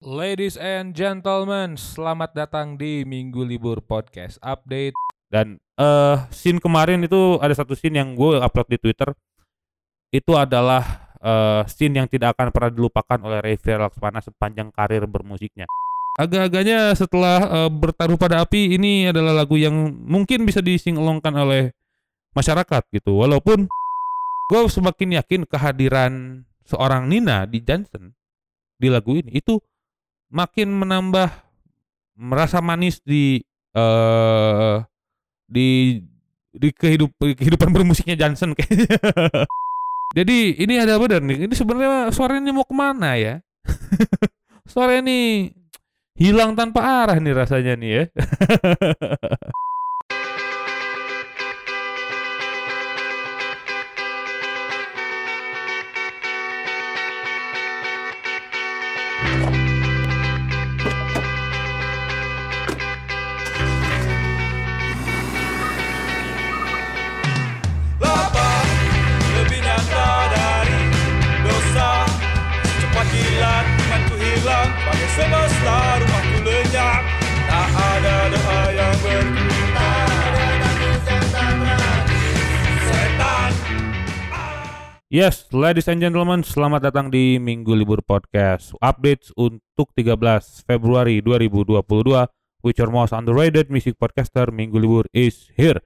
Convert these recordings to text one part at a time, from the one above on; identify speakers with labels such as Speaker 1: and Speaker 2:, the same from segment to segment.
Speaker 1: Ladies and gentlemen, selamat datang di Minggu Libur Podcast Update.
Speaker 2: Dan eh scene kemarin itu ada satu scene yang gue upload di Twitter. Itu adalah eh scene yang tidak akan pernah dilupakan oleh Revi Laksmana sepanjang karir bermusiknya. Agak-agaknya setelah eh, bertaruh pada api ini adalah lagu yang mungkin bisa disingelongkan oleh masyarakat gitu. Walaupun gue semakin yakin kehadiran seorang Nina di Johnson di lagu ini itu makin menambah merasa manis di eh di di kehidup kehidupan bermusiknya Johnson kayaknya. Jadi ini ada benar nih. Ini sebenarnya suaranya mau ke mana ya? suaranya nih hilang tanpa arah nih rasanya nih ya.
Speaker 3: semesta lenyap Tak ada doa yang
Speaker 2: Yes, ladies and gentlemen, selamat datang di Minggu Libur Podcast. Updates untuk 13 Februari 2022, which are most underrated music podcaster Minggu Libur is here.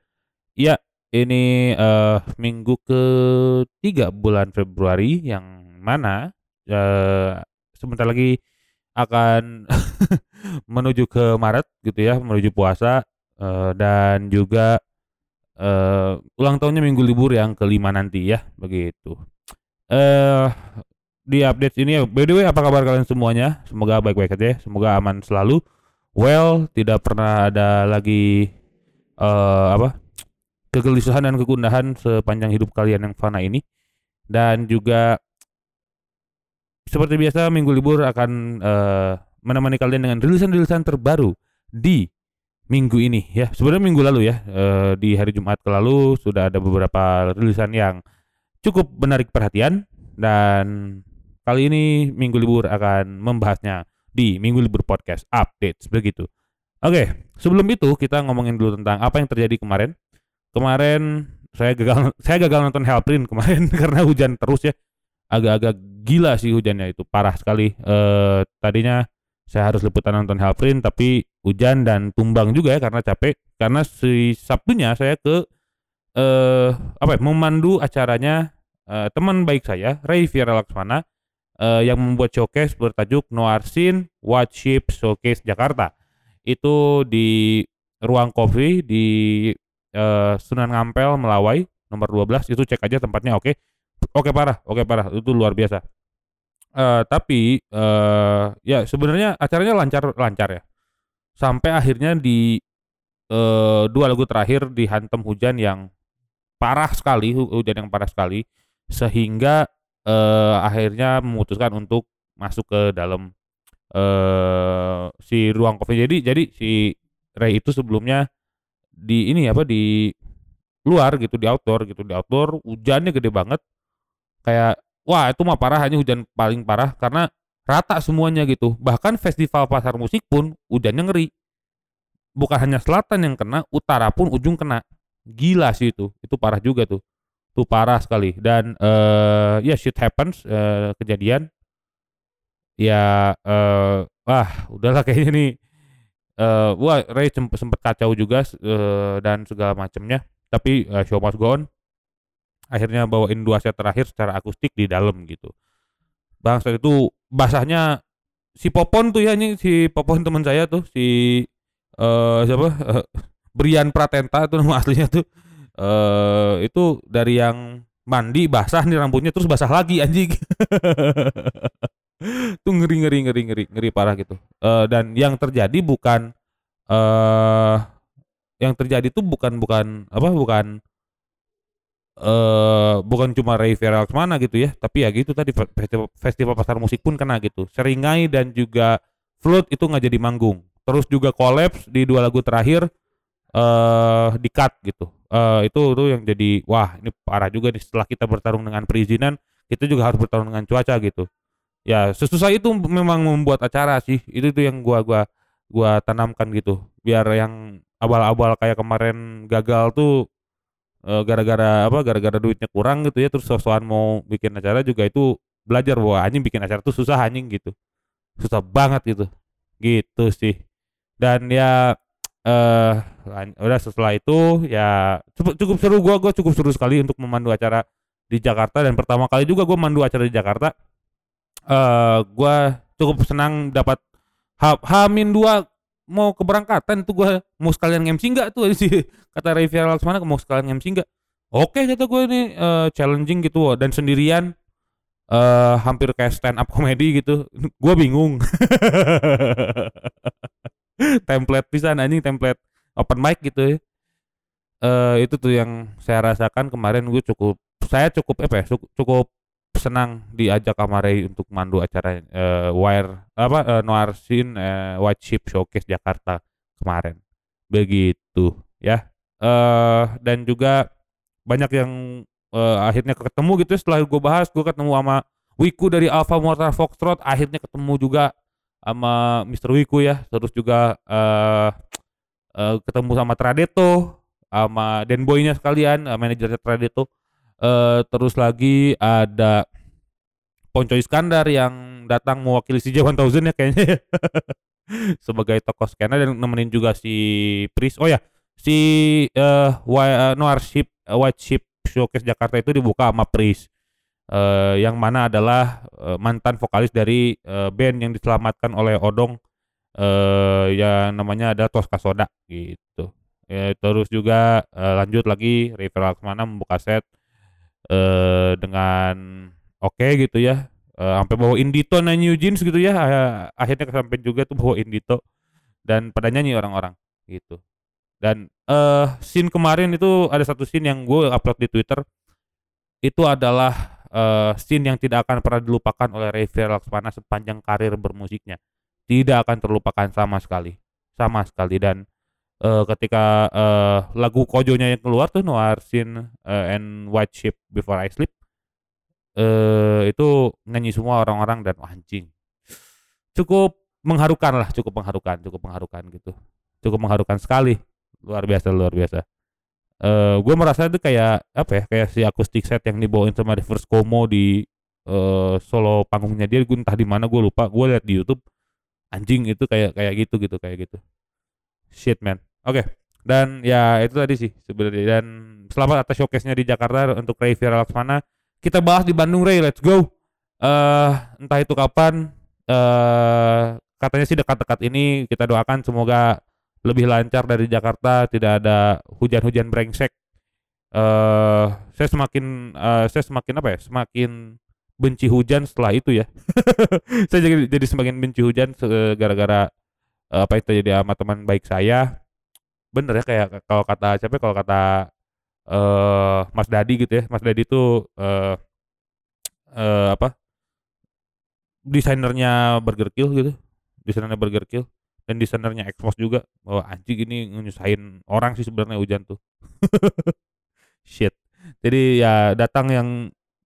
Speaker 2: Ya, ini eh minggu ketiga bulan Februari yang mana eh sebentar lagi akan menuju ke Maret gitu ya, menuju puasa eh, dan juga eh ulang tahunnya minggu libur yang kelima nanti ya begitu. Eh di update ini by the way apa kabar kalian semuanya? Semoga baik-baik aja ya. semoga aman selalu. Well tidak pernah ada lagi eh apa kegelisahan dan kegundahan sepanjang hidup kalian yang fana ini. Dan juga seperti biasa minggu libur akan eh, menemani kalian dengan rilisan-rilisan terbaru di minggu ini ya. Sebenarnya minggu lalu ya eh, di hari Jumat ke lalu sudah ada beberapa rilisan yang cukup menarik perhatian. Dan kali ini minggu libur akan membahasnya di minggu libur podcast updates begitu. Oke sebelum itu kita ngomongin dulu tentang apa yang terjadi kemarin. Kemarin saya gagal saya gagal nonton Hellprint kemarin karena hujan terus ya agak-agak gila sih hujannya itu. Parah sekali. Eh tadinya saya harus liputan nonton Hellprint tapi hujan dan tumbang juga ya karena capek. Karena si Sabtunya saya ke eh apa ya, memandu acaranya eh, teman baik saya Ray Viera Laksmana eh, yang membuat showcase bertajuk Noir Scene Watch Ship Showcase Jakarta. Itu di ruang kopi di eh, Sunan Ngampel Melawai nomor 12 itu cek aja tempatnya oke oke parah. Oke parah. Itu luar biasa. Eh, tapi eh ya sebenarnya acaranya lancar lancar ya. Sampai akhirnya di eh, dua lagu terakhir dihantam hujan yang parah sekali hu- hujan yang parah sekali sehingga eh, akhirnya memutuskan untuk masuk ke dalam eh si ruang kopi. Jadi jadi si Ray itu sebelumnya di ini apa di luar gitu di outdoor gitu. Di outdoor hujannya gede banget kayak wah itu mah parah hanya hujan paling parah karena rata semuanya gitu. Bahkan festival pasar musik pun hujannya ngeri. Bukan hanya selatan yang kena utara pun ujung kena. Gila sih itu itu parah juga tuh. Tuh parah sekali. Dan eh ya shit happens eh, kejadian. Ya eh wah udahlah kayaknya nih. Eh wah Ray semp- sempet kacau juga eh, dan segala macamnya tapi eh, show must go on akhirnya bawain dua set terakhir secara akustik di dalam gitu. Bangsa itu basahnya si Popon tuh ya ini si Popon teman saya tuh si eh siapa? Eh, Brian Pratenta itu nama aslinya tuh. Eh itu dari yang mandi basah nih rambutnya terus basah lagi anjing. Tuh ngeri ngeri ngeri ngeri ngeri parah gitu. Eh dan yang terjadi bukan eh yang terjadi tuh bukan bukan apa bukan eh bukan cuma Ray Vera gitu ya, tapi ya gitu tadi fe- festival, festival pasar musik pun kena gitu. Seringai dan juga Float itu nggak jadi manggung. Terus juga collapse di dua lagu terakhir eh di cut gitu. Eh itu itu yang jadi wah ini parah juga nih setelah kita bertarung dengan perizinan, kita juga harus bertarung dengan cuaca gitu. ya sesusah itu memang membuat acara sih itu tuh yang gua gua gua tanamkan gitu biar yang abal-abal kayak kemarin gagal tuh gara-gara apa gara-gara duitnya kurang gitu ya terus sosokan mau bikin acara juga itu belajar bahwa anjing bikin acara tuh susah anjing gitu susah banget gitu gitu sih dan ya eh lan- udah setelah itu ya cukup, cukup seru gua gua cukup seru sekali untuk memandu acara di Jakarta dan pertama kali juga gua mandu acara di Jakarta eh gua cukup senang dapat Hamin dua mau keberangkatan tuh gua mau sekalian MC enggak tuh? Sih kata Ray Laksmana mau sekalian MC enggak oke kata gue ini eh, challenging gitu dan sendirian eh hampir kayak stand up comedy gitu. Gua bingung. Template pisan anjing template open mic gitu ya. Eh itu tuh yang saya rasakan kemarin gue cukup saya cukup apa ya cukup senang diajak sama Ray untuk mandu acara eh, wire apa eh, noir scene eh, white sheep showcase Jakarta kemarin. Begitu ya. Eh dan juga banyak yang eh, akhirnya ketemu gitu. Setelah gue bahas gue ketemu sama Wiku dari Alpha Motor Foxtrot. Akhirnya ketemu juga sama Mr. Wiku ya. Terus juga eh eh, ketemu sama Tradeto sama Den Boy-nya sekalian eh, manajernya Tradeto eh terus lagi ada Ponco Iskandar yang datang mewakili si J1000 ya kayaknya ya. sebagai tokoh skena dan nemenin juga si Pris oh ya si eh Wi- eh, Noir Ship eh, White Ship Showcase Jakarta itu dibuka sama Pris eh yang mana adalah eh, mantan vokalis dari eh, band yang diselamatkan oleh Odong eh yang namanya ada Tosca Soda gitu. Ya, terus juga eh, lanjut lagi River Laksmana membuka set eh dengan oke gitu ya. Eh, sampai bawa Indito na New Jeans gitu ya. Akhirnya kesampaian juga tuh bawa Indito dan pada nyanyi orang-orang gitu. Dan eh scene kemarin itu ada satu scene yang gue upload di Twitter itu adalah eh, scene yang tidak akan pernah dilupakan oleh Revier Laksmana sepanjang karir bermusiknya. Tidak akan terlupakan sama sekali. Sama sekali dan eh, ketika eh, lagu kojonya yang keluar tuh Noir Scene eh, and White Sheep Before I Sleep eh itu nyanyi semua orang-orang dan anjing. Cukup mengharukan lah, cukup mengharukan, cukup mengharukan gitu. Cukup mengharukan sekali. Luar biasa, luar biasa eh gue merasa itu kayak apa ya kayak si akustik set yang dibawain sama Reverse Como di eh solo panggungnya dia gue entah di mana gue lupa gue liat di YouTube anjing itu kayak kayak gitu gitu kayak gitu shit man. Oke. Dan ya itu tadi sih sebenarnya. Dan selamat atas showcase-nya di Jakarta untuk Ray Vira Laksmana. Kita bahas di Bandung Ray. Let's go. Eh entah itu kapan eh katanya sih dekat-dekat ini. Kita doakan semoga lebih lancar dari Jakarta tidak ada hujan-hujan brengsek. Eh saya semakin eh, saya semakin apa ya? Semakin benci hujan setelah itu ya. Saya jadi, jadi semakin benci hujan gara-gara apa itu terjadi sama teman baik saya? Bener ya kayak kalau kata siapa ya, kalau kata eh Mas Dadi gitu ya. Mas Dadi itu eh eh, apa? Desainernya Burger Kill gitu. Desainernya Burger Kill. Dan desainernya Xbox juga. Bahwa anjing ini nyusahin orang sih sebenarnya hujan tuh. Shit. Jadi ya datang yang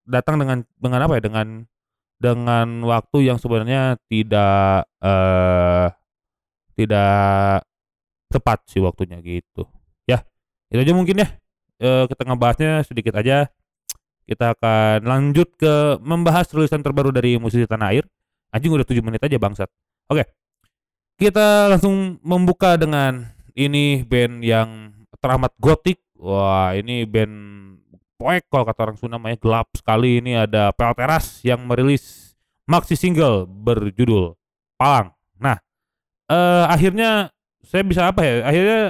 Speaker 2: datang dengan dengan apa ya? Dengan dengan waktu yang sebenarnya tidak eh tidak tepat sih waktunya gitu. Ya itu aja mungkin ya. Eh, kita ngebahasnya sedikit aja. Kita akan lanjut ke membahas tulisan terbaru dari musisi tanah air. Anjing udah 7 menit aja bangsat. Oke. Kita langsung membuka dengan ini band yang teramat gotik. Wah, ini band poek kalau kata orang Sunda namanya. Gelap sekali. Ini ada Pelteras yang merilis maxi single berjudul Palang. Nah, eh akhirnya saya bisa apa ya? Akhirnya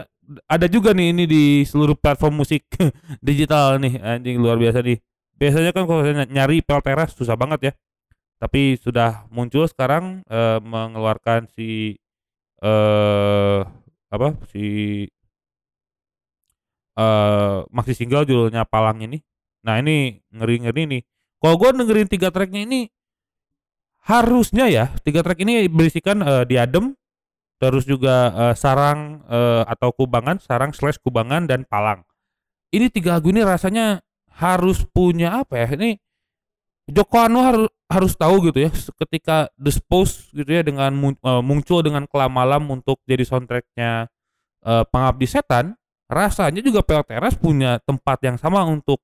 Speaker 2: ada juga nih ini di seluruh platform musik digital nih. Anjing luar biasa nih. Biasanya kan kalau saya nyari Pelteras susah banget ya. Tapi sudah muncul sekarang eh, mengeluarkan si eh apa si eh maxi single judulnya Palang ini. Nah ini ngeri-ngeri nih. Kalau gue dengerin tiga tracknya ini harusnya ya tiga track ini berisikan eh, diadem, terus juga eh, sarang eh, atau kubangan, sarang slash kubangan dan palang. Ini tiga lagu ini rasanya harus punya apa ya? Ini Joko Anwar harus harus tahu gitu ya ketika dispose gitu ya dengan eh, muncul dengan kelamalam untuk jadi soundtracknya eh, Pengabdi Setan rasanya juga PL Teras punya tempat yang sama untuk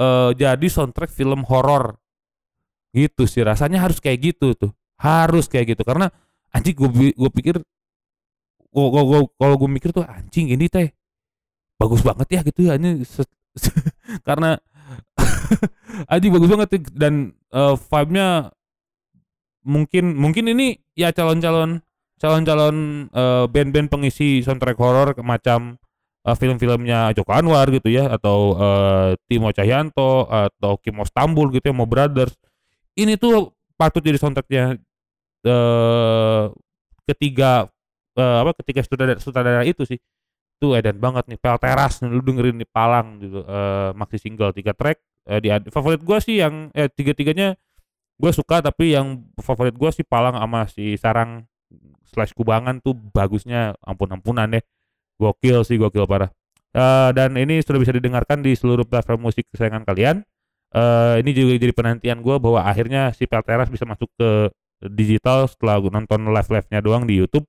Speaker 2: eh, jadi soundtrack film horor gitu sih rasanya harus kayak gitu tuh harus kayak gitu karena anjing gue gue pikir kalau gue mikir tuh anjing ini teh bagus banget ya gitu ya ini karena anjing bagus banget tuh. dan eh, vibe-nya mungkin mungkin ini ya calon-calon calon-calon eh, band-band pengisi soundtrack horor macam eh, film-filmnya Joko Anwar gitu ya atau eh, Timo Cahyanto atau Kim Stambul gitu ya Mo Brothers ini tuh patut jadi soundtracknya eh ketiga eh, apa ketiga sutradara, sutradara itu sih tuh edan banget nih Pel Teras lu dengerin nih Palang gitu eh maxi single tiga track eh, di favorit gua sih yang eh tiga tiganya gue suka tapi yang favorit gua sih Palang sama si Sarang slash Kubangan tuh bagusnya ampun ampunan deh gokil sih gokil parah. Eh, dan ini sudah bisa didengarkan di seluruh platform musik kesayangan kalian. Eh ini juga jadi penantian gue bahwa akhirnya si Pelteras bisa masuk ke digital setelah gua nonton live live nya doang di YouTube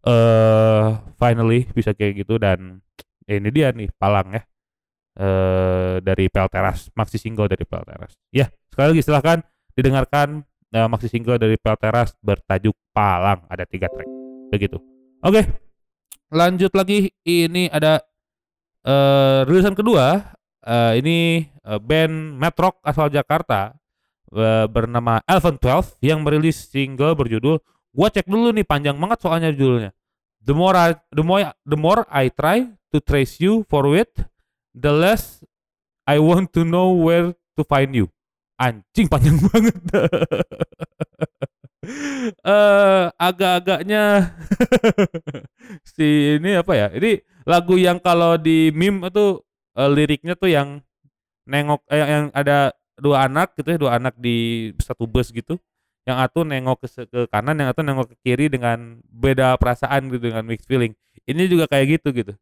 Speaker 2: eh finally bisa kayak gitu dan ya ini dia nih Palang ya. Eh dari Pelteras maxi single dari Pelteras ya sekali lagi silahkan didengarkan eh, maxi single dari Pelteras bertajuk Palang. Ada tiga track begitu. Oke lanjut lagi. Ini ada eh rilisan kedua. Eh, ini eh, band Metrok asal Jakarta bernama Elven 12 yang merilis single berjudul gua cek dulu nih panjang banget soalnya judulnya. The more I, the more the more I try to trace you for it the less I want to know where to find you. Anjing panjang banget. Eh agak-agaknya si ini apa ya? Ini lagu yang kalau di meme itu eh, liriknya tuh yang nengok eh, yang ada dua anak gitu ya dua anak di satu bus gitu yang satu nengok ke, ke kanan yang satu nengok ke kiri dengan beda perasaan gitu dengan mixed feeling. Ini juga kayak gitu gitu.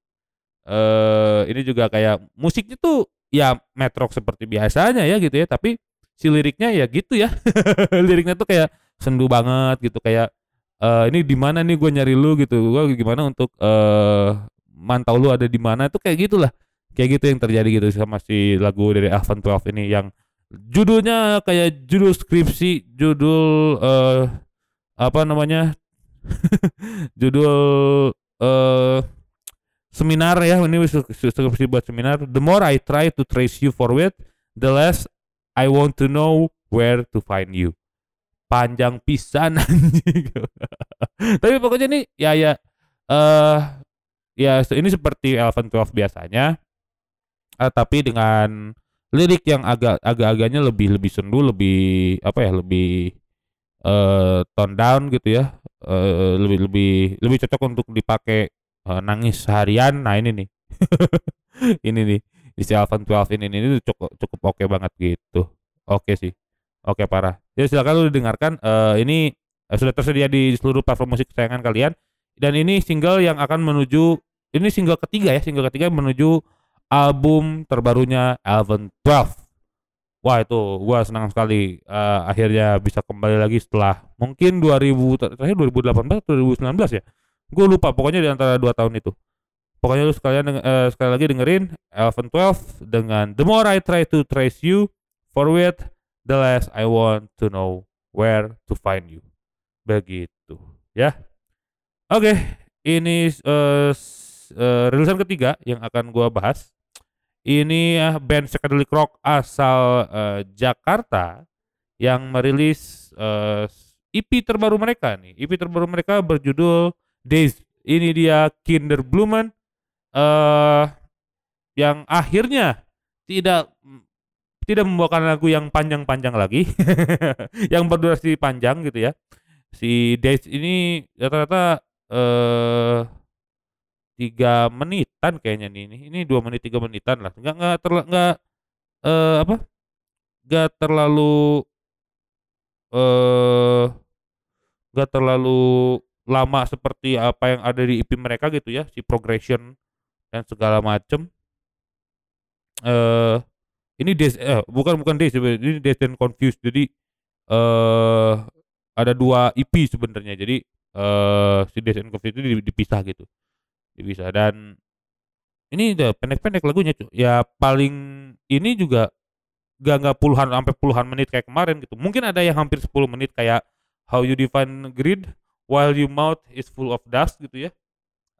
Speaker 2: Eh ini juga kayak musiknya tuh ya metrok seperti biasanya ya gitu ya. Tapi si liriknya ya gitu ya. Liriknya tuh kayak sendu banget gitu kayak eh ini di mana nih gue nyari lu? gitu. Gue gimana untuk eh mantau lu ada di mana? Itu kayak gitulah. Kayak gitu yang terjadi gitu sama si lagu dari Alvan 12 ini yang judulnya kayak judul skripsi judul eh apa namanya? Judul eh seminar ya. Ini skripsi buat seminar. The more I try to trace you forward the less I want to know where to find you. Panjang pisan tapi pokoknya nih ya ya eh ya se- ini seperti Elven 12 biasanya. Eh, tapi dengan lirik yang agak agak-agaknya lebih lebih sendu lebih apa ya lebih eh tone down gitu ya. Eh lebih lebih lebih cocok untuk dipakai eh, nangis seharian. Nah ini nih. Ini nih. Isi Alvan 12 ini ini cukup cukup oke banget gitu. Oke sih. Oke parah. Jadi silakan lu dengarkan eh ini eh, sudah tersedia di seluruh platform musik kesayangan kalian. Dan ini single yang akan menuju ini single ketiga ya single ketiga menuju album terbarunya Alvan 12 Wah itu gua senang sekali eh, akhirnya bisa kembali lagi setelah mungkin 2000 ter- terakhir 2018 atau 2019 ya. Gue lupa pokoknya di antara dua tahun itu. Pokoknya lu sekalian eh, sekali lagi dengerin Elven 12 dengan The More I Try to Trace You Forward The Less I Want to Know Where to Find You. Begitu ya. Oke, ini eh, s- eh, rilisan ketiga yang akan gua bahas ini eh, band psychedelic rock asal eh, Jakarta yang merilis eh, EP terbaru mereka nih. EP terbaru mereka berjudul Days. Ini dia Kinderblumen eh yang akhirnya tidak tidak membawakan lagu yang panjang-panjang lagi, yang berdurasi panjang gitu ya. Si Days ini rata-rata eh tiga menitan kayaknya nih ini ini dua menit tiga menitan lah. Nggak nggak terla nggak eh apa? Nggak terlalu eh nggak terlalu lama seperti apa yang ada di EP mereka gitu ya si progression dan segala macem. Eh ini Days eh bukan bukan sebenarnya, ini Days and Confused. Jadi eh ada dua EP sebenarnya. Jadi eh si Days and Confused itu di- dipisah gitu dipisah. Dan ini udah pendek-pendek lagunya cu. ya paling ini juga gak nggak puluhan sampai puluhan menit kayak kemarin gitu. Mungkin ada yang hampir 10 menit kayak How You Define Greed While Your Mouth is Full of Dust gitu ya.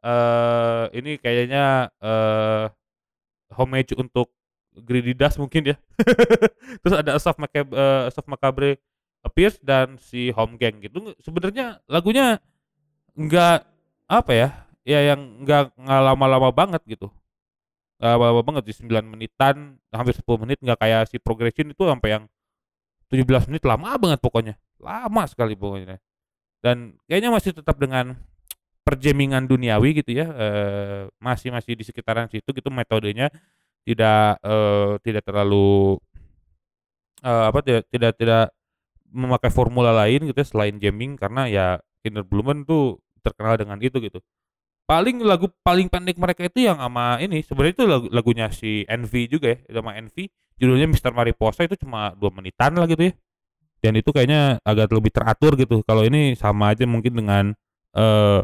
Speaker 2: Eh ini kayaknya eh homage untuk Greedy Dust mungkin ya. Terus ada Asaf Macabre, eh, Asaf Macabre Appears dan si Home Gang gitu. Sebenarnya lagunya nggak apa ya ya yang nggak nggak lama-lama banget gitu lama banget di 9 menitan hampir 10 menit nggak kayak si Progression itu sampai yang 17 menit lama banget pokoknya. Lama sekali pokoknya. Dan kayaknya masih tetap dengan perjamingan duniawi gitu ya eh, masih masih di sekitaran situ gitu metodenya. Tidak eh, tidak terlalu eh, apa tidak tidak tidak memakai formula lain gitu ya selain jamming karena ya Kinder Blumen tuh terkenal dengan itu gitu paling lagu paling pendek mereka itu yang sama ini sebenarnya itu lagu, lagunya si Envy juga ya sama Envy judulnya Mr. Mariposa itu cuma dua menitan lah gitu ya. Dan itu kayaknya agak lebih teratur gitu. Kalau ini sama aja mungkin dengan eh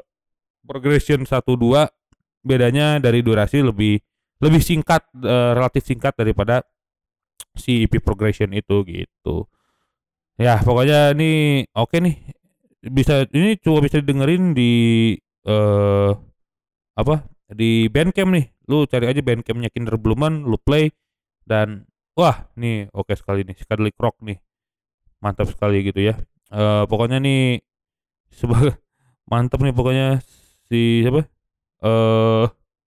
Speaker 2: progression 1 2 bedanya dari durasi lebih lebih singkat eh, relatif singkat daripada si EP progression itu gitu. Ya pokoknya ini oke nih. Bisa ini coba bisa didengerin di eh apa di Bandcamp nih. Lu cari aja Bandcampnya Kinder Blumen lu play dan wah nih oke sekali nih Skadlik Rock nih. Mantap sekali gitu ya. Eh pokoknya nih sebagai mantap nih pokoknya si siapa? Eh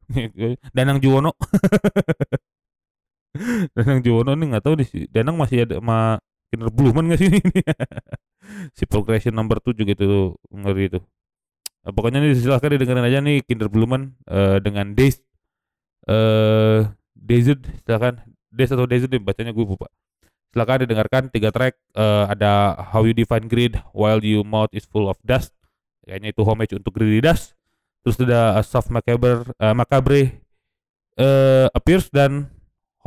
Speaker 2: Danang Juwono. Danang Juwono nih nggak tahu nih si Danang masih ada sama Kinder Blumen nggak sih ini? Si progression number 7 gitu ngeri itu Nah, pokoknya nih silahkan didengerin aja nih Kinder Blumen eh, dengan Days eh Dazed silakan. Days atau Dazed nih bacanya gue lupa. Silakan didengarkan tiga track eh, ada How You Define Greed While Your Mouth Is Full of Dust kayaknya itu homage untuk Greedy Dust. Terus ada Soft Macabre eh, Macabre eh, Appears dan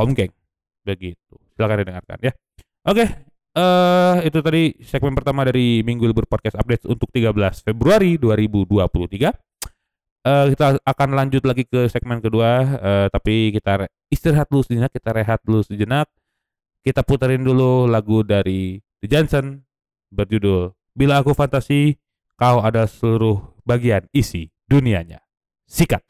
Speaker 2: Home Gang. Begitu. Silakan didengarkan ya. Oke eh itu tadi segmen pertama dari Minggu Libur Podcast Update untuk 13 Februari 2023 Eh kita akan lanjut lagi ke segmen kedua. Eh, tapi kita istirahat dulu sejenak kita rehat dulu sejenak. Kita puterin dulu lagu dari The Johnson berjudul Bila Aku Fantasi Kau Ada Seluruh Bagian Isi Dunianya. Sikat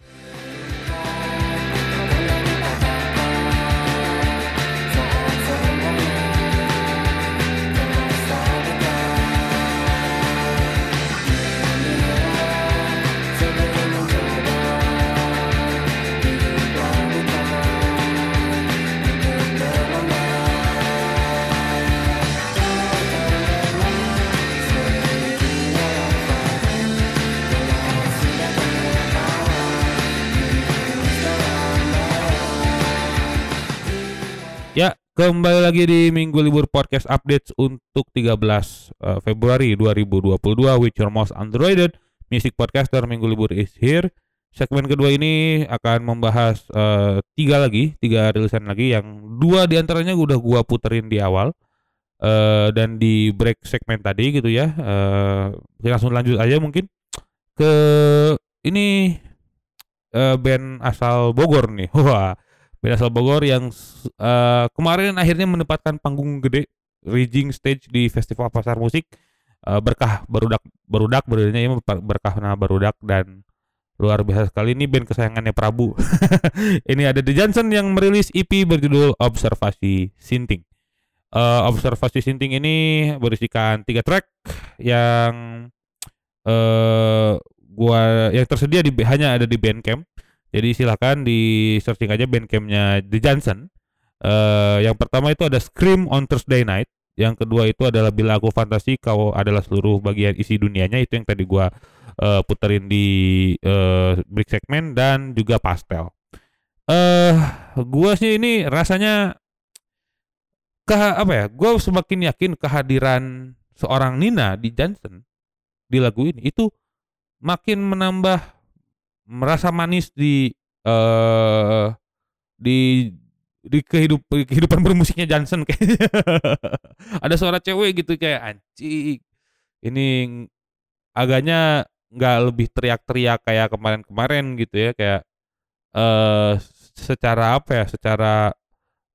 Speaker 2: kembali lagi di Minggu Libur Podcast Updates untuk 13 eh, Februari 2022 with your most underrated music podcaster Minggu Libur is here. Segmen kedua ini akan membahas eh, tiga lagi, tiga rilisan lagi yang dua di antaranya udah gua puterin di awal eh, dan di break segmen tadi gitu ya. Kita langsung lanjut aja mungkin ke ini eh, band asal Bogor nih. Wah, band asal Bogor yang eh, kemarin akhirnya menempatkan panggung gede Ridging Stage di Festival Pasar Musik. Eh, berkah barudak barudak berarti ini berkah nama barudak dan luar biasa sekali. Ini band kesayangannya Prabu. Ini ada The Johnson yang merilis EP berjudul Observasi Sinting. Eh, Observasi Sinting ini berisikan tiga track yang eh gua yang tersedia di hanya ada di Bandcamp jadi silahkan di searching aja bandcampnya The Johnson. Eh, yang pertama itu ada Scream on Thursday Night. Yang kedua itu adalah Bila Aku Fantasi Kau Adalah Seluruh Bagian Isi Dunianya. Itu yang tadi gua eh, puterin di eh, break segmen dan juga Pastel. Eh, gua sih ini rasanya ke apa ya? Gua semakin yakin kehadiran seorang Nina di Johnson di lagu ini itu makin menambah merasa manis di eh di di kehidup kehidupan bermusiknya Johnson kayaknya. Ada suara cewek gitu kayak anjing ini agaknya nggak lebih teriak-teriak kayak kemarin-kemarin gitu ya kayak eh secara apa ya secara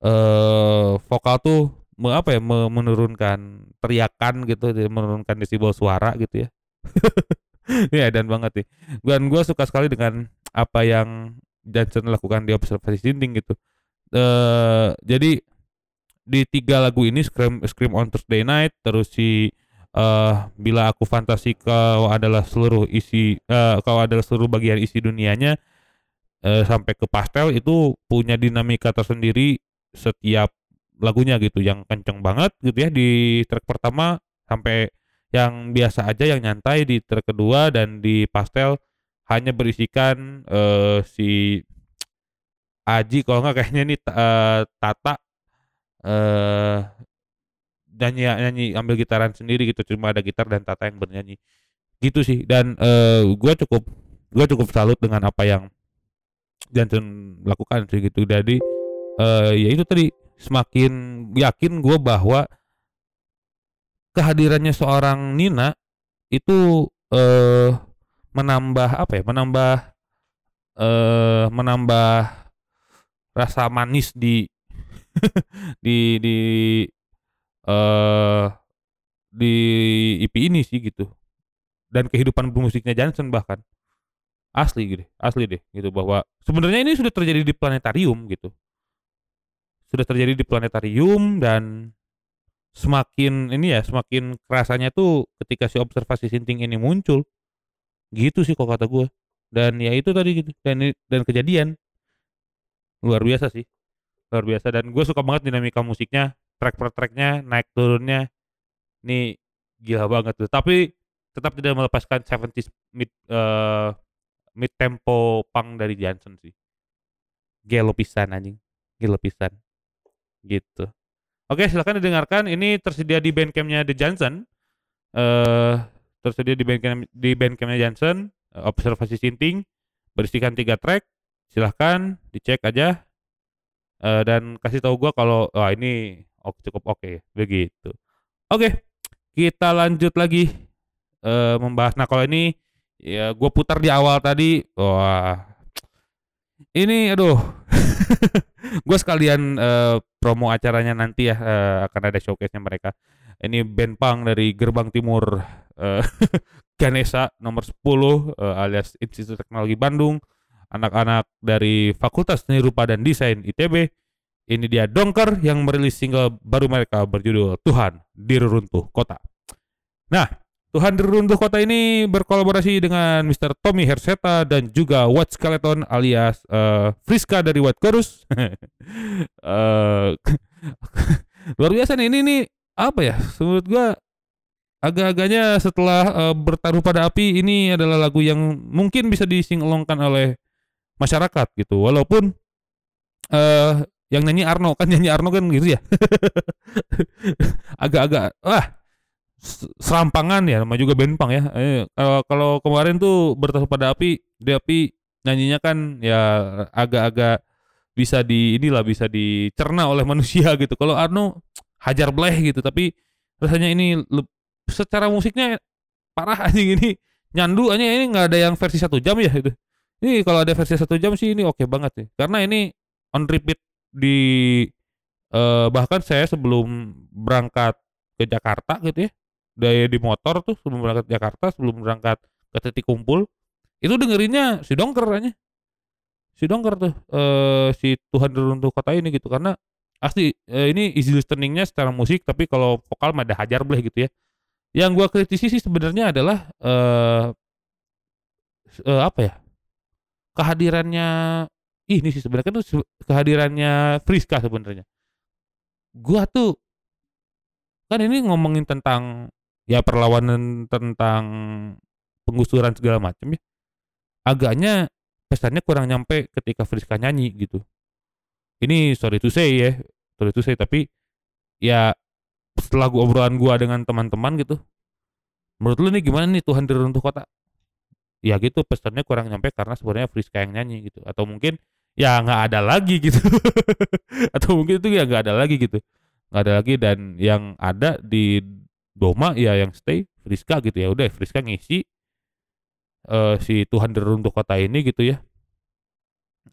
Speaker 2: eh vokal tuh me, apa ya me- menurunkan teriakan gitu menurunkan desibel suara gitu ya ya dan banget nih dan gue suka sekali dengan apa yang Johnson lakukan di observasi sinting gitu. Eh jadi di tiga lagu ini Scream, Scream on Thursday Night terus si eh bila aku fantasi kau adalah seluruh isi eh kau adalah seluruh bagian isi dunianya eh, sampai ke pastel itu punya dinamika tersendiri setiap lagunya gitu yang kenceng banget gitu ya di track pertama sampai yang biasa aja yang nyantai di track kedua dan di pastel hanya berisikan eh, si Aji kalau nggak kayaknya Ta- eh, Tata eh nyanyi nyanyi ambil gitaran sendiri gitu cuma ada gitar dan Tata yang bernyanyi. Gitu sih dan eh gue cukup gue cukup salut dengan apa yang Johnson lakukan sih gitu. Jadi eh ya itu tadi semakin yakin gue bahwa kehadirannya seorang Nina itu eh menambah apa ya menambah eh menambah rasa manis di di di eh di IP ini sih gitu. Dan kehidupan bermusiknya Johnson bahkan. Asli gitu asli deh gitu bahwa sebenarnya ini sudah terjadi di planetarium gitu. Sudah terjadi di planetarium dan semakin ini ya semakin kerasanya tuh ketika si observasi sinting ini muncul. Gitu sih kok kata gue dan ya itu tadi gitu dan dan kejadian. Luar biasa sih. Luar biasa dan gue suka banget dinamika musiknya track per tracknya naik turunnya. Ini gila banget tuh. Tapi tetap tidak melepaskan 70s mid eh, mid tempo punk dari Johnson sih. Gelo pisan anjing. Gelo pisan. Gitu oke silakan didengarkan. Ini tersedia di bandcampnya The Johnson. Eh tersedia di bandcamp di bandcampnya Johnson. Eh, observasi sinting berisikan tiga track silahkan dicek aja. Eh, dan kasih tahu gua kalau wah ini ok- cukup oke begitu. Oke kita lanjut lagi eh membahas. Nah kalau ini ya gue putar di awal tadi wah ini aduh gue sekalian eh, promo acaranya nanti ya eh, akan ada showcase-nya mereka. Ini band punk dari Gerbang Timur eh, Ganesha nomor 10 eh, alias Institut Teknologi Bandung. Anak-anak dari Fakultas Seni Rupa dan Desain ITB ini dia Dongker yang merilis single baru mereka berjudul Tuhan di Reruntuh Kota. Nah Tuhan di Reruntuh Kota ini berkolaborasi dengan Mr. Tommy Herseta dan juga White Skeleton alias eh, Friska dari White Chorus. Eh, luar biasa nih ini nih apa ya? Menurut gua agak-agaknya setelah eh, bertaruh pada api ini adalah lagu yang mungkin bisa disingelongkan oleh masyarakat gitu. Walaupun eh yang nyanyi Arno kan nyanyi Arno kan gitu ya. Agak-agak wah serampangan ya nama juga bempang ya. Eh, kalau kemarin tuh bertaruh pada api di api nyanyinya kan ya agak-agak bisa di inilah bisa dicerna oleh manusia gitu. Kalau Arno hajar bleh gitu tapi rasanya ini secara musiknya parah anjing ini nyandu aja ini nggak ada yang versi satu jam ya itu. Ini kalau ada versi satu jam sih ini oke banget nih karena ini on repeat di eh, bahkan saya sebelum berangkat ke Jakarta gitu ya dari di motor tuh sebelum berangkat Jakarta sebelum berangkat ke titik kumpul itu dengerinnya si dongker aja. Si dongker tuh eh si Tuhan Runtuh Kota ini gitu karena asli eh, ini easy listeningnya secara musik tapi kalau vokal mah ada hajar bleh gitu ya. Yang gua kritisi sih sebenarnya adalah eh eh, apa ya kehadirannya ih, ini sih sebenarnya tuh se- kehadirannya Friska sebenarnya. Gua tuh kan ini ngomongin tentang ya perlawanan tentang penggusuran segala macam ya agaknya pesannya kurang nyampe ketika Friska nyanyi gitu. Ini sorry to say ya sorry to say tapi ya setelah gua obrolan gua dengan teman-teman gitu menurut lu nih gimana nih Tuhan diruntuh kota? Ya gitu pesannya kurang nyampe karena sebenarnya Friska yang nyanyi gitu. Atau mungkin ya nggak ada lagi gitu. Atau mungkin itu ya nggak ada lagi gitu. Nggak ada lagi dan yang ada di Doma ya yang stay Friska gitu ya. Udah Friska ngisi eh si Tuhan deruntuh kota ini gitu ya.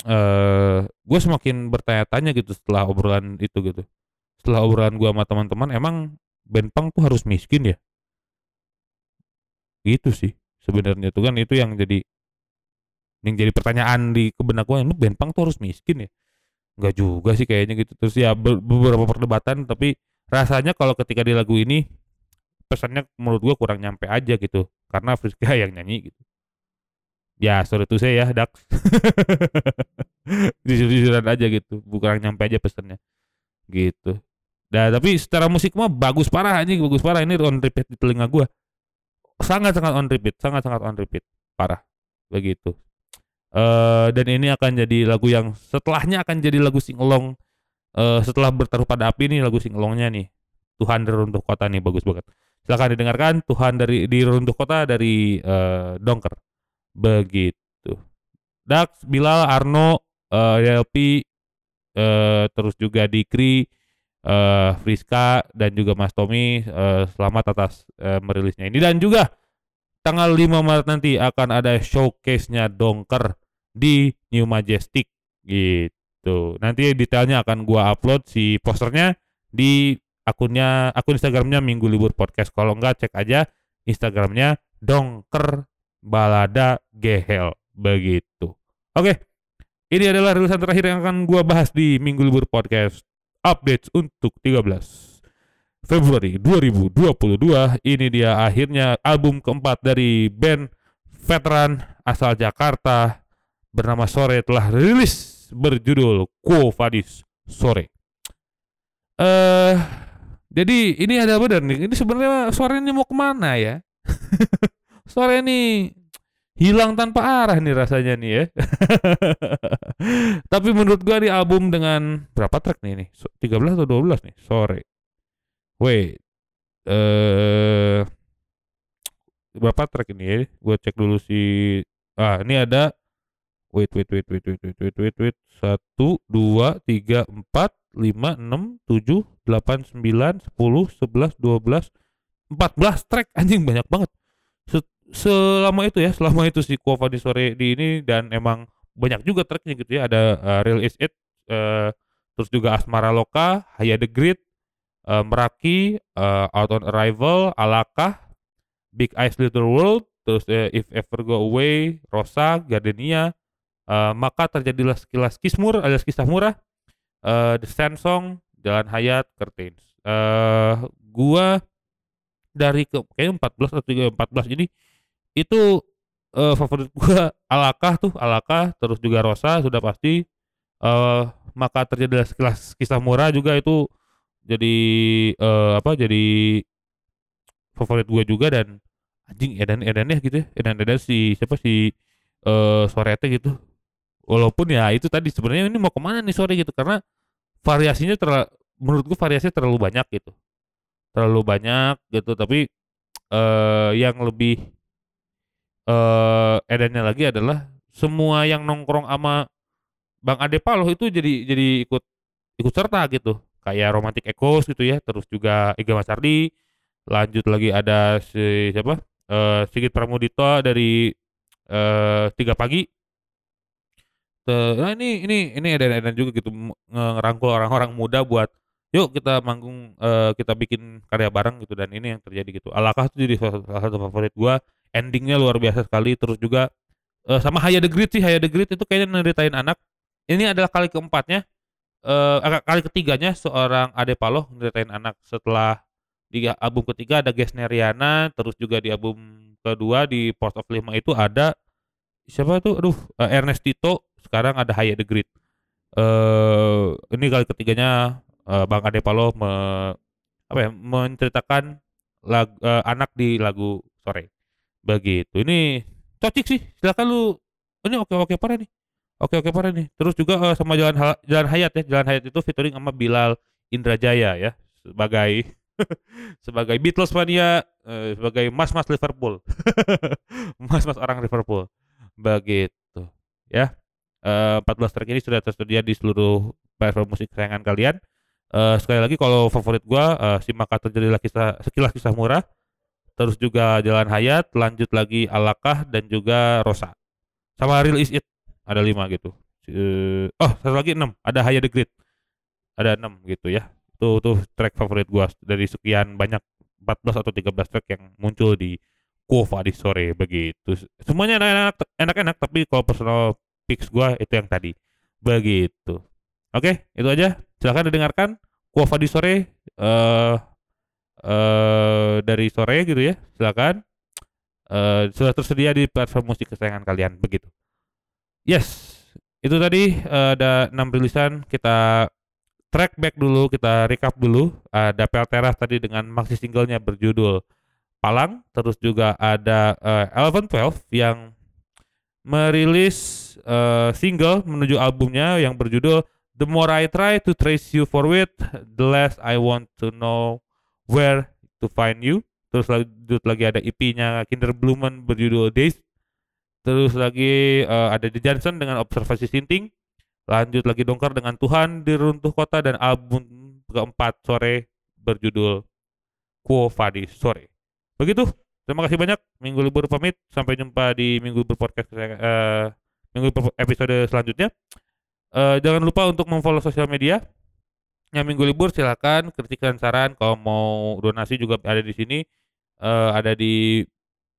Speaker 2: Eh gue semakin bertanya-tanya gitu setelah obrolan itu gitu. Setelah obrolan gue sama teman-teman emang band punk tuh harus miskin ya? Gitu sih sebenarnya tuh kan itu yang jadi yang jadi pertanyaan di kebenak gue lu band punk tuh harus miskin ya? Nggak juga sih kayaknya gitu. Terus ya be- beberapa perdebatan tapi rasanya kalau ketika di lagu ini pesannya menurut gue kurang nyampe aja gitu karena Friska yang nyanyi gitu ya sorry tuh saya ya Dax jujur-jujuran aja gitu bukan nyampe aja pesannya gitu Nah, tapi secara musik mah bagus parah anjing, bagus parah ini on repeat di telinga gua. Sangat sangat on repeat, sangat sangat on repeat. Parah. Begitu. Eh dan ini akan jadi lagu yang setelahnya akan jadi lagu singelong eh setelah bertaruh pada api nih lagu singelongnya nih. Tuhan dari runtuh kota nih bagus banget. Silakan didengarkan Tuhan dari di runtuh kota dari eh Dongker. Begitu. Dax, Bilal, Arno, eh Delpi, eh terus juga Dikri, eh Friska dan juga Mas Tommy eh, selamat atas eh, merilisnya ini dan juga tanggal 5 Maret nanti akan ada showcase-nya Dongker di New Majestic gitu. Nanti detailnya akan gua upload si posternya di akunnya akun Instagramnya Minggu Libur Podcast. Kalau enggak cek aja Instagramnya Dongker Balada Gehel begitu. Oke. Ini adalah rilisan terakhir yang akan gua bahas di Minggu Libur Podcast updates untuk 13 Februari 2022 ini dia akhirnya album keempat dari band veteran asal Jakarta bernama Sore telah rilis berjudul Quo Vadis Sore. Eh jadi ini ada benar nih. Ini sebenarnya Sore ini mau ke mana ya? sore ini hilang tanpa arah nih rasanya nih ya. Tapi menurut gua di album dengan berapa track nih ini? So- 13 atau 12 nih? Sore. Wait. Eh berapa track ini ya? Gua cek dulu si ah ini ada wait wait wait wait wait wait wait wait wait 1 2 3 4 5 6 7 8 9 10 11 12 14 track. Anjing banyak banget. Se- selama itu ya selama itu si Kuava di sore di ini dan emang banyak juga tracknya gitu ya. Ada uh, Real Is It uh, terus juga Asmara Loka Haya the Great uh, Meraki uh, Out on Arrival Alakah Big Eyes Little World terus uh, If Ever Go Away Rosa Gardenia uh, maka terjadilah sekilas kismur alias kisah murah uh, The Sand Song Jalan Hayat Curtains uh, gua dari ke kayaknya 14 atau 3 14 ini itu eh, favorit gua Alakah tuh Alakah terus juga Rosa sudah pasti. Eh maka terjadi sekilas kisah murah juga itu jadi eh apa jadi favorit gua juga dan anjing edan edannya gitu ya. Edan edan si siapa si eh Sorete gitu. Walaupun ya itu tadi sebenarnya ini mau ke mana nih sore gitu? Karena variasinya terlalu menurut gua variasinya terlalu banyak gitu. Terlalu banyak gitu tapi eh yang lebih eh edannya lagi adalah semua yang nongkrong sama Bang Ade Paloh itu jadi jadi ikut ikut serta gitu. Kayak Romantic Echoes gitu ya terus juga Ega Masardi lanjut lagi ada si siapa? Eh Sigit Pramudito dari eh tiga pagi nah ini ini ini edan-edan juga gitu ngerangkul orang-orang muda buat yuk kita manggung eh, kita bikin karya bareng gitu. Dan ini yang terjadi gitu. Alakah tuh jadi salah, satu favorit gua. Endingnya luar biasa sekali. Terus juga eh, sama Haya the Great sih. Haya the Great itu kayaknya neritain anak. Ini adalah kali keempatnya agak kali ketiganya seorang Ade Paloh neritain anak. Setelah di album ketiga ada Gesne Riana terus juga di album kedua di Post of Lima itu ada siapa tuh? Aduh eh, Ernest Tito sekarang ada Haya the Great. Eh ini kali ketiganya eh, Bang Ade Paloh me- apa ya menceritakan lag- eh, anak di lagu sore. Begitu. Ini cocik sih. Silakan lu ini oke oke parah nih. Oke oke parah nih. Terus juga eh, sama jalan jalan hayat ya. Jalan hayat itu featuring sama Bilal Indrajaya ya sebagai sebagai Beatles mania eh, sebagai mas-mas Liverpool. Mas-mas orang Liverpool. Begitu ya Eh, 14 track ini sudah tersedia di seluruh platform musik kesayangan kalian. Eh, sekali lagi kalau favorit gua eh, si maka terjadilah kisah sekilas kisah murah. Terus juga Jalan Hayat, lanjut lagi Alakah dan juga Rosa. Sama Real Is It ada lima gitu. Eh, oh satu lagi enam ada Haya the Great ada enam gitu ya. Itu tuh track favorit gua dari sekian banyak 14 atau 13 track yang muncul di Kuova di sore begitu. Semuanya enak-enak, enak-enak tapi kalau personal picks gua itu yang tadi. Begitu. Oke, itu aja. Silahkan didengarkan Kuova di sore eh eh dari sore gitu ya. Silakan. Eh sudah tersedia di platform musik kesayangan kalian begitu. Yes. Itu tadi eh, ada 6 rilisan kita track back dulu, kita recap dulu. Ada Pelteras tadi dengan maxi singlenya berjudul Palang, terus juga ada eh, Eleven Twelve yang merilis eh, single menuju albumnya yang berjudul The More I Try to Trace You Forward, The Less I Want to Know Where to Find You. Terus lanjut lagi ada EP-nya Kinder Blumen berjudul Days. Terus lagi eh, ada The Johnson dengan Observasi Sinting. Lanjut lagi Dongkar dengan Tuhan di Runtuh Kota dan album keempat sore berjudul Quo Vadis Sore. Begitu. Terima kasih banyak. Minggu libur pamit. Sampai jumpa di minggu libur podcast eh, minggu libur episode selanjutnya. Eh, jangan lupa untuk memfollow sosial media. Yang minggu libur silakan kritik dan saran. Kalau mau donasi juga ada di sini. Eh, ada di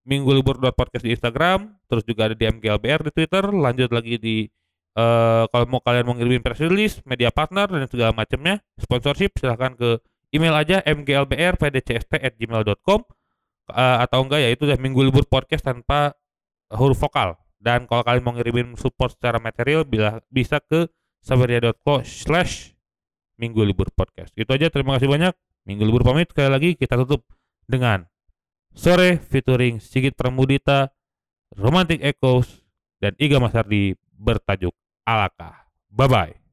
Speaker 2: minggu libur podcast di Instagram. Terus juga ada di MGLBR di Twitter. Lanjut lagi di eh kalau mau kalian mau ngirimin press release, media partner dan segala macamnya, sponsorship silahkan ke email aja mglbr.pdcst@gmail.com Eh, atau enggak ya itu udah minggu libur podcast tanpa huruf vokal. Dan kalau kalian mau ngirimin support secara material bila bisa ke sabaria.co slash minggu libur podcast. Itu aja terima kasih banyak. Minggu libur pamit sekali lagi kita tutup dengan sore featuring Sigit Pramudita, Romantic Echoes dan Iga Masardi bertajuk Alaka. Bye bye.